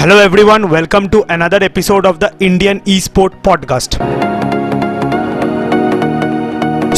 Hello everyone, welcome to another episode of the Indian Esport Podcast.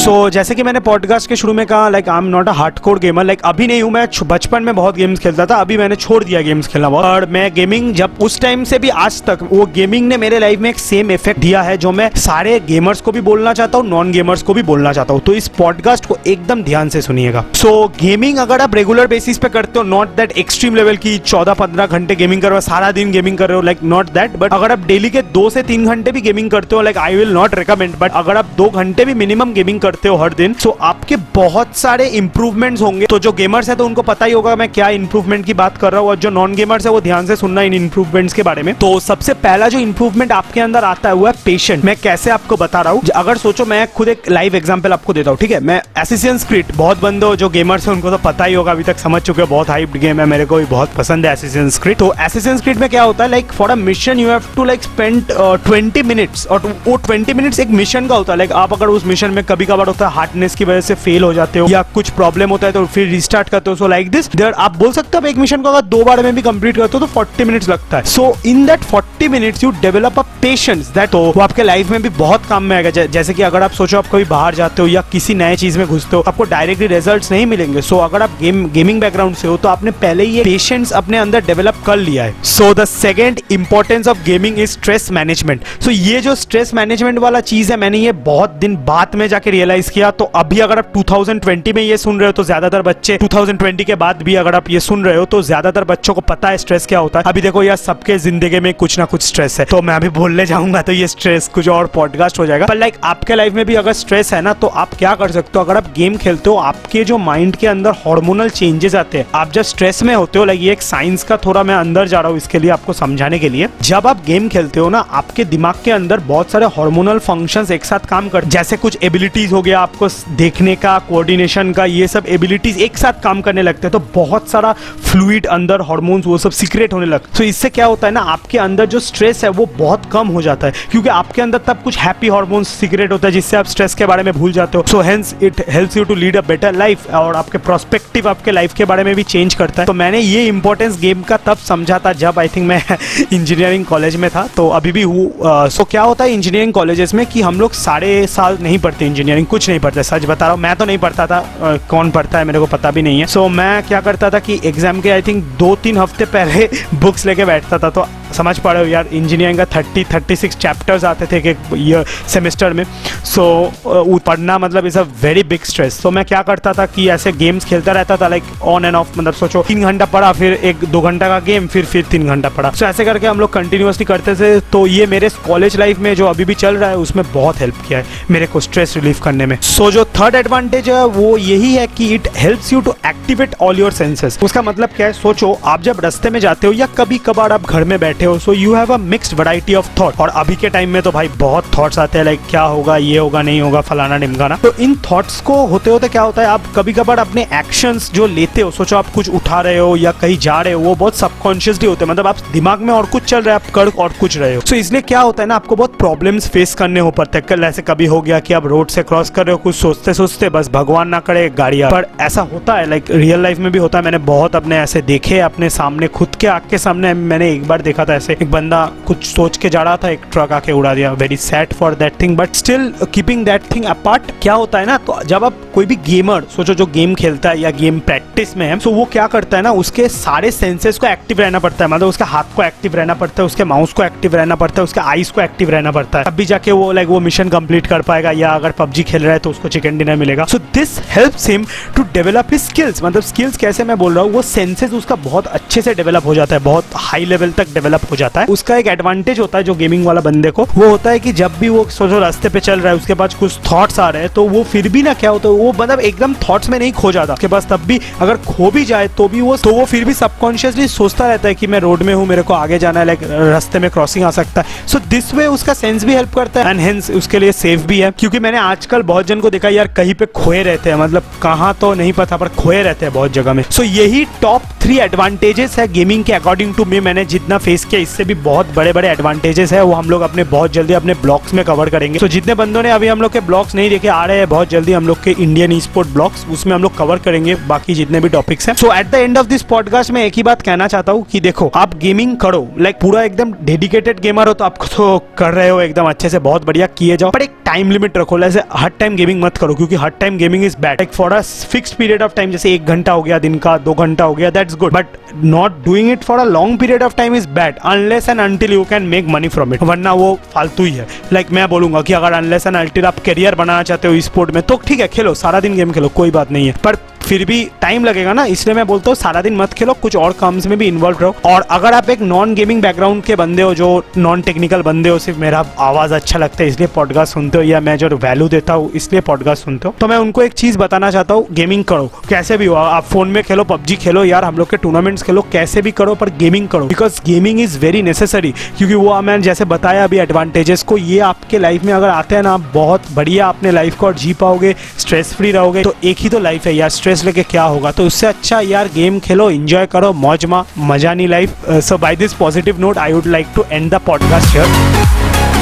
So so, जैसे कि मैंने podcast के शुरू में कहा like I am not a hardcore gamer like अभी नहीं हूँ मैं बचपन में बहुत गेम्स खेलता था अभी मैंने छोड़ दिया गेम्स खेलना बहुत। और मैं गेमिंग जब उस टाइम से भी आज तक वो गेमिंग ने मेरे लाइफ में एक सेम इफ़ेक्ट दिया है जो मैं सारे गेमर्स को भी बोलना चाहता हूँ नॉन गेमर्स को भी बोलना चाहता हूँ। तो इस पॉडकास्ट को एकदम ध्यान से सुनिएगा। सो so, गेमिंग अगर आप रेगुलर बेसिस पे करते हो नॉट दैट एक्सट्रीम लेवल की चौदह पंद्रह घंटे गेमिंग कर रहे हो सारा दिन गेमिंग कर रहे हो लाइक नॉट दैट बट अगर आप डेली के दो से तीन घंटे भी गेमिंग करते हो like I will not recommend but अगर आप दो घंटे भी मिनिमम गेमिंग करते हो हर दिन सो आपके बहुत सारे इंप्रूवमेंट्स होंगे। तो जो गेमर्स है तो उनको पता ही होगा मैं क्या इंप्रूवमेंट की बात कर रहा हूँ। और जो नॉन गेमर्स है, वो ध्यान से सुनना इन इंप्रूवमेंट्स के बारे में। तो सबसे पहला जो इंप्रूवमेंट आपके अंदर आता है, वो है पेशेंट मैं कैसे आपको बता रहा हूँ। अगर सोचो, मैं खुद एक लाइव एग्ज़ाम्पल आपको देता हूँ, ठीक है? मैं एसिसियन स्क्रिप्ट बहुत बंदो जो गेमर्स है, उनको तो पता ही होगा, अभी तक समझ चुके हो, बहुत हाइप गेम है मेरे को भी, बहुत पसंद है एसिसियन स्क्रिप्ट तो एसिसियन स्क्रिप्ट में क्या होता है like for a mission you have to like spend twenty minutes और वो ट्वेंटी मिनट्स एक मिशन का होता है। लाइक आप अगर उस मिशन में कभी कभार होता है हार्डनेस की वजह से फेल हो जाते हो या कुछ प्रॉब्लम होता है तो फिर रिस्टार्ट करते हो। सो लाइक दिस देर आप बोल सकते हो एक मिशन को अगर दो बार में भी कंप्लीट करते हो तो फोर्टी मिनट्स लगता है। So in that forty minutes you develop a patience that वो आपके लाइफ में भी बहुत काम में आएगा। जैसे कि अगर आप सोचो आप कभी बाहर जाते हो या किसी नए चीज़ में घुसते हो, आपको डायरेक्टली रिज़ल्ट नहीं मिलेंगे। सो अगर आप गेम गेमिंग बैकग्राउंड से हो तो आपने पहले ही पेशेंस अपने अंदर डेवलप कर लिया है। So the second importance of gaming is stress management so ये जो स्ट्रेस मैनेजमेंट वाला चीज़ है, मैंने ये बहुत दिन बाद में जाके रियलाइज़ किया। तो अभी अगर आप 2020 में ये सुन रहे हो तो ज़्यादातर बच्चे, 2020 के बाद भी अगर आप ये सुन रहे हो तो ज़्यादातर बच्चों को पता है स्ट्रेस क्या होता है। अभी देखो यार, सबके ज़िंदगी में कुछ ना कुछ स्ट्रेस है। तो मैं अभी बोलने जाऊँगा तो ये स्ट्रेस कुछ और पॉडकास्ट हो जाएगा। पर लाइक आपके लाइफ में भी अगर स्ट्रेस है ना तो आप क्या कर सकते हो? अगर आप गेम खेलते हो, आपके जो माइंड के अंदर हार्मोनल चेंजेस आते हैं, आप जब स्ट्रेस में होते हो लाइक ये एक साइंस का थोड़ा मैं अंदर जा रहा हूँ इसके लिए आपको समझाने के लिए। जब आप गेम खेलते हो ना, आपके दिमाग के अंदर बहुत सारे हार्मोनल फ़ंक्शंस एक साथ काम कर जैसे कुछ एबिलिटीज हो गया आपको देखने का कोऑर्डिनेशन का ये सब एबिलिटीज एक साथ काम करने लगते हैं तो बहुत सारा फ्लूइड अंदर हार्मोन्स वो सब सीक्रेट होने लगते तो इससे क्या होता है ना, आपके अंदर जो स्ट्रेस है वो बहुत कम हो जाता है, क्योंकि आपके अंदर तब कुछ हैप्पी हार्मोन्स सीक्रेट होता है, जिससे आप स्ट्रेस के बारे में भूल जाते हो। So hence it helps you to lead a better life और आपके प्रोस्पेक्टिव आपके लाइफ के बारे में भी चेंज करता है। तो मैंने ये इंपॉर्टेंस गेम का तब समझा था जब आई थिंक मैं इंजीनियरिंग कॉलेज में था तो अभी भी हूँ सो क्या होता है इंजीनियरिंग कॉलेजेस में कि हम लोग साढ़े साल नहीं पढ़ते इंजीनियरिंग कुछ नहीं पढ़ते, सच बता रहा हूँ, मैं तो नहीं पढ़ता था आ, कौन पढ़ता है मेरे को पता भी नहीं है। सो so, मैं क्या करता था कि एग्ज़ाम के आई थिंक दो तीन हफ़्ते पहले बुक्स लेके बैठता था तो समझ पा रहे हो यार इंजीनियरिंग का थर्टी थर्टी सिक्स चैप्टर्स आते थे एक ईयर सेमेस्टर में। सो so, पढ़ना मतलब is a very big stress तो मैं क्या करता था कि ऐसे गेम्स खेलता रहता था लाइक ऑन एंड ऑफ़ मतलब सोचो तीन घंटा पढ़ा फिर एक दो घंटा का गेम फिर फिर तीन घंटा पढ़ा। सो so, ऐसे करके हम लोग कंटिन्यूसली करते थे। तो ये मेरे कॉलेज लाइफ में जो अभी भी चल रहा है उसमें बहुत हेल्प किया है मेरे को स्ट्रेस रिलीफ करने में। सो so, जो थर्ड एडवांटेज है वो यही है कि it helps you to activate all your senses उसका मतलब क्या है सोचो आप जब रस्ते में जाते हो या कभी कभार आप घर में बैठे हो so you have a mixed variety of thought और अभी के टाइम में तो भाई बहुत थॉट्स आते हैं लाइक क्या होगा, ये होगा, नहीं होगा, फलाना ढिमकाना। तो इन थॉट्स को होते होते क्या होता है, आप कभी कभार अपने एक्शंस जो लेते हो, सोचो आप कुछ उठा रहे हो या कहीं जा रहे हो, वो बहुत सबकॉन्शियसली होते हैं। मतलब आप दिमाग में और कुछ चल रहा है, आप कर और कुछ रहे हो। सो इसलिए क्या होता है ना, आपको बहुत प्रॉब्लम्स फेस करने हो पड़ते हैं। कल ऐसे कभी हो गया कि आप रोड से क्रॉस कर रहे हो, कुछ सोचते सोचते बस भगवान ना करे गाड़ियाँ पर ऐसा होता है लाइक रियल लाइफ में भी होता है। मैंने बहुत अपने ऐसे देखे, अपने सामने खुद के, आग के सामने मैंने एक बार देखा था ऐसे। एक बंदा कुछ सोच के जा रहा था, एक ट्रक आके उड़ा दिया। Very sad for that thing but still keeping that thing apart क्या होता है ना तो जब आप कोई भी गेमर सोचो जो गेम खेलता है या गेम प्रैक्टिस में है तो वो क्या करता है ना, उसके सारे सेंसेस को एक्टिव रहना पड़ता है। मतलब उसके हाथ को एक्टिव रहना पड़ता है, उसके माउस को एक्टिव रहना पड़ता है, उसके आईज को एक्टिव रहना पड़ता है। तभी जाके वो लाइक वो मिशन कंप्लीट कर पाएगा या अगर पबजी खेल रहा है तो उसको चिकन डिनर मिलेगा। So this helps him to develop his skills मतलब स्किल्स कैसे मैं बोल रहा हूँ, वो सेंसेस उसका बहुत अच्छे से डेवलप हो जाता है, बहुत हाई लेवल तक डेवलप हो जाता है। उसका एक एडवांटेज होता है जो गेमिंग वाला बंदे को। वो होता है कि जब भी वो सोचो रास्ते पे चल रहा है, उसके पास कुछ थॉट्स आ रहे हैं तो वो फिर भी ना क्या होता है वो मतलब एकदम थॉट्स में नहीं खो जाता। उसके पास तब भी अगर खो भी जाए तो भी वो तो वो फिर भी सबकॉन्शियसली सोचता रहता है कि मैं रोड में हूँ, मेरे को आगे जाना है लाइक रास्ते में क्रॉसिंग आ सकता है। सो दिस वे उसका सेंस भी हेल्प करता है। एंड हेंस उसके लिए सेफ़ भी है। क्योंकि मैंने आजकल बहुत जन को देखा यार, कहीं पे खोए रहते हैं मतलब कहाँ तो नहीं पता, पर खोए रहते हैं बहुत जगह में। सो यही टॉप थ्री एडवांटेजेस है गेमिंग के अकॉर्डिंग टू मी मैंने जितना फेस है इससे भी बहुत बड़े बड़े एडवांटेजेस है, वो हम लोग अपने बहुत जल्दी अपने ब्लॉग्स में कवर करेंगे। तो जितने बंदों ने अभी हम लोग के ब्लॉग्स नहीं देखे, आ रहे हैं बहुत जल्दी हम लोग के इंडियन ई स्पोर्ट ब्लॉग्स उसमें हम लोग कवर करेंगे बाकी जितने भी टॉपिक्स हैं। So at the end of this podcast में एक ही बात कहना चाहता हूँ कि देखो, आप गेमिंग करो लाइक पूरा एकदम डेडिकेटेड गेमर हो तो आप तो कर रहे हो एकदम अच्छे से, बहुत बढ़िया किए जाओ। पर एक टाइम लिमिट रखो ऐसे हर टाइम गेमिंग मत करो, क्योंकि हर time gaming is bad like for a fix period of time जैसे एक घंटा हो गया, दिन का दो घंटा हो गया that's good but not doing it for a long period of time is bad unless and until you can make money from it वरना वो फालतू ही है। लाइक like मैं बोलूँगा कि अगर अनलेस एंड अनटिल आप करियर बनाना चाहते हो स्पोर्ट में तो ठीक है, खेलो, सारा दिन गेम खेलो, कोई बात नहीं है। पर फिर भी टाइम लगेगा ना, इसलिए मैं बोलता हूँ सारा दिन मत खेलो, कुछ और काम्स में भी इन्वॉल्व रहो। और अगर आप एक नॉन गेमिंग बैकग्राउंड के बंदे हो, जो नॉन टेक्निकल बंदे हो, सिर्फ़ मेरा आवाज़ अच्छा लगता है, इसलिए पॉडकास्ट सुनते हो, या मैं जो वैल्यू देता हूँ, इसलिए पॉडकास्ट सुनते हो तो मैं उनको एक चीज़ बताना चाहता हूँ गेमिंग करो। कैसे भी हो आप फ़ोन में खेलो, पबजी खेलो, यार हम लोग के टूर्नामेंट्स खेलो, कैसे भी करो, पर गेमिंग करो। Because gaming is very necessary क्योंकि वो, मैंने जैसे बताया अभी एडवांटेजेस को, ये आपके लाइफ में अगर आते हैं ना आप बहुत बढ़िया अपने लाइफ को और जी पाओगे स्ट्रेस फ्री रहोगे तो एक ही तो लाइफ है यार स्ट्रेस लेके क्या होगा? तो उससे अच्छा यार गेम खेलो एंजॉय करो, मौज मा, मज़ा नहीं life so by this positive note I would like to end the podcast here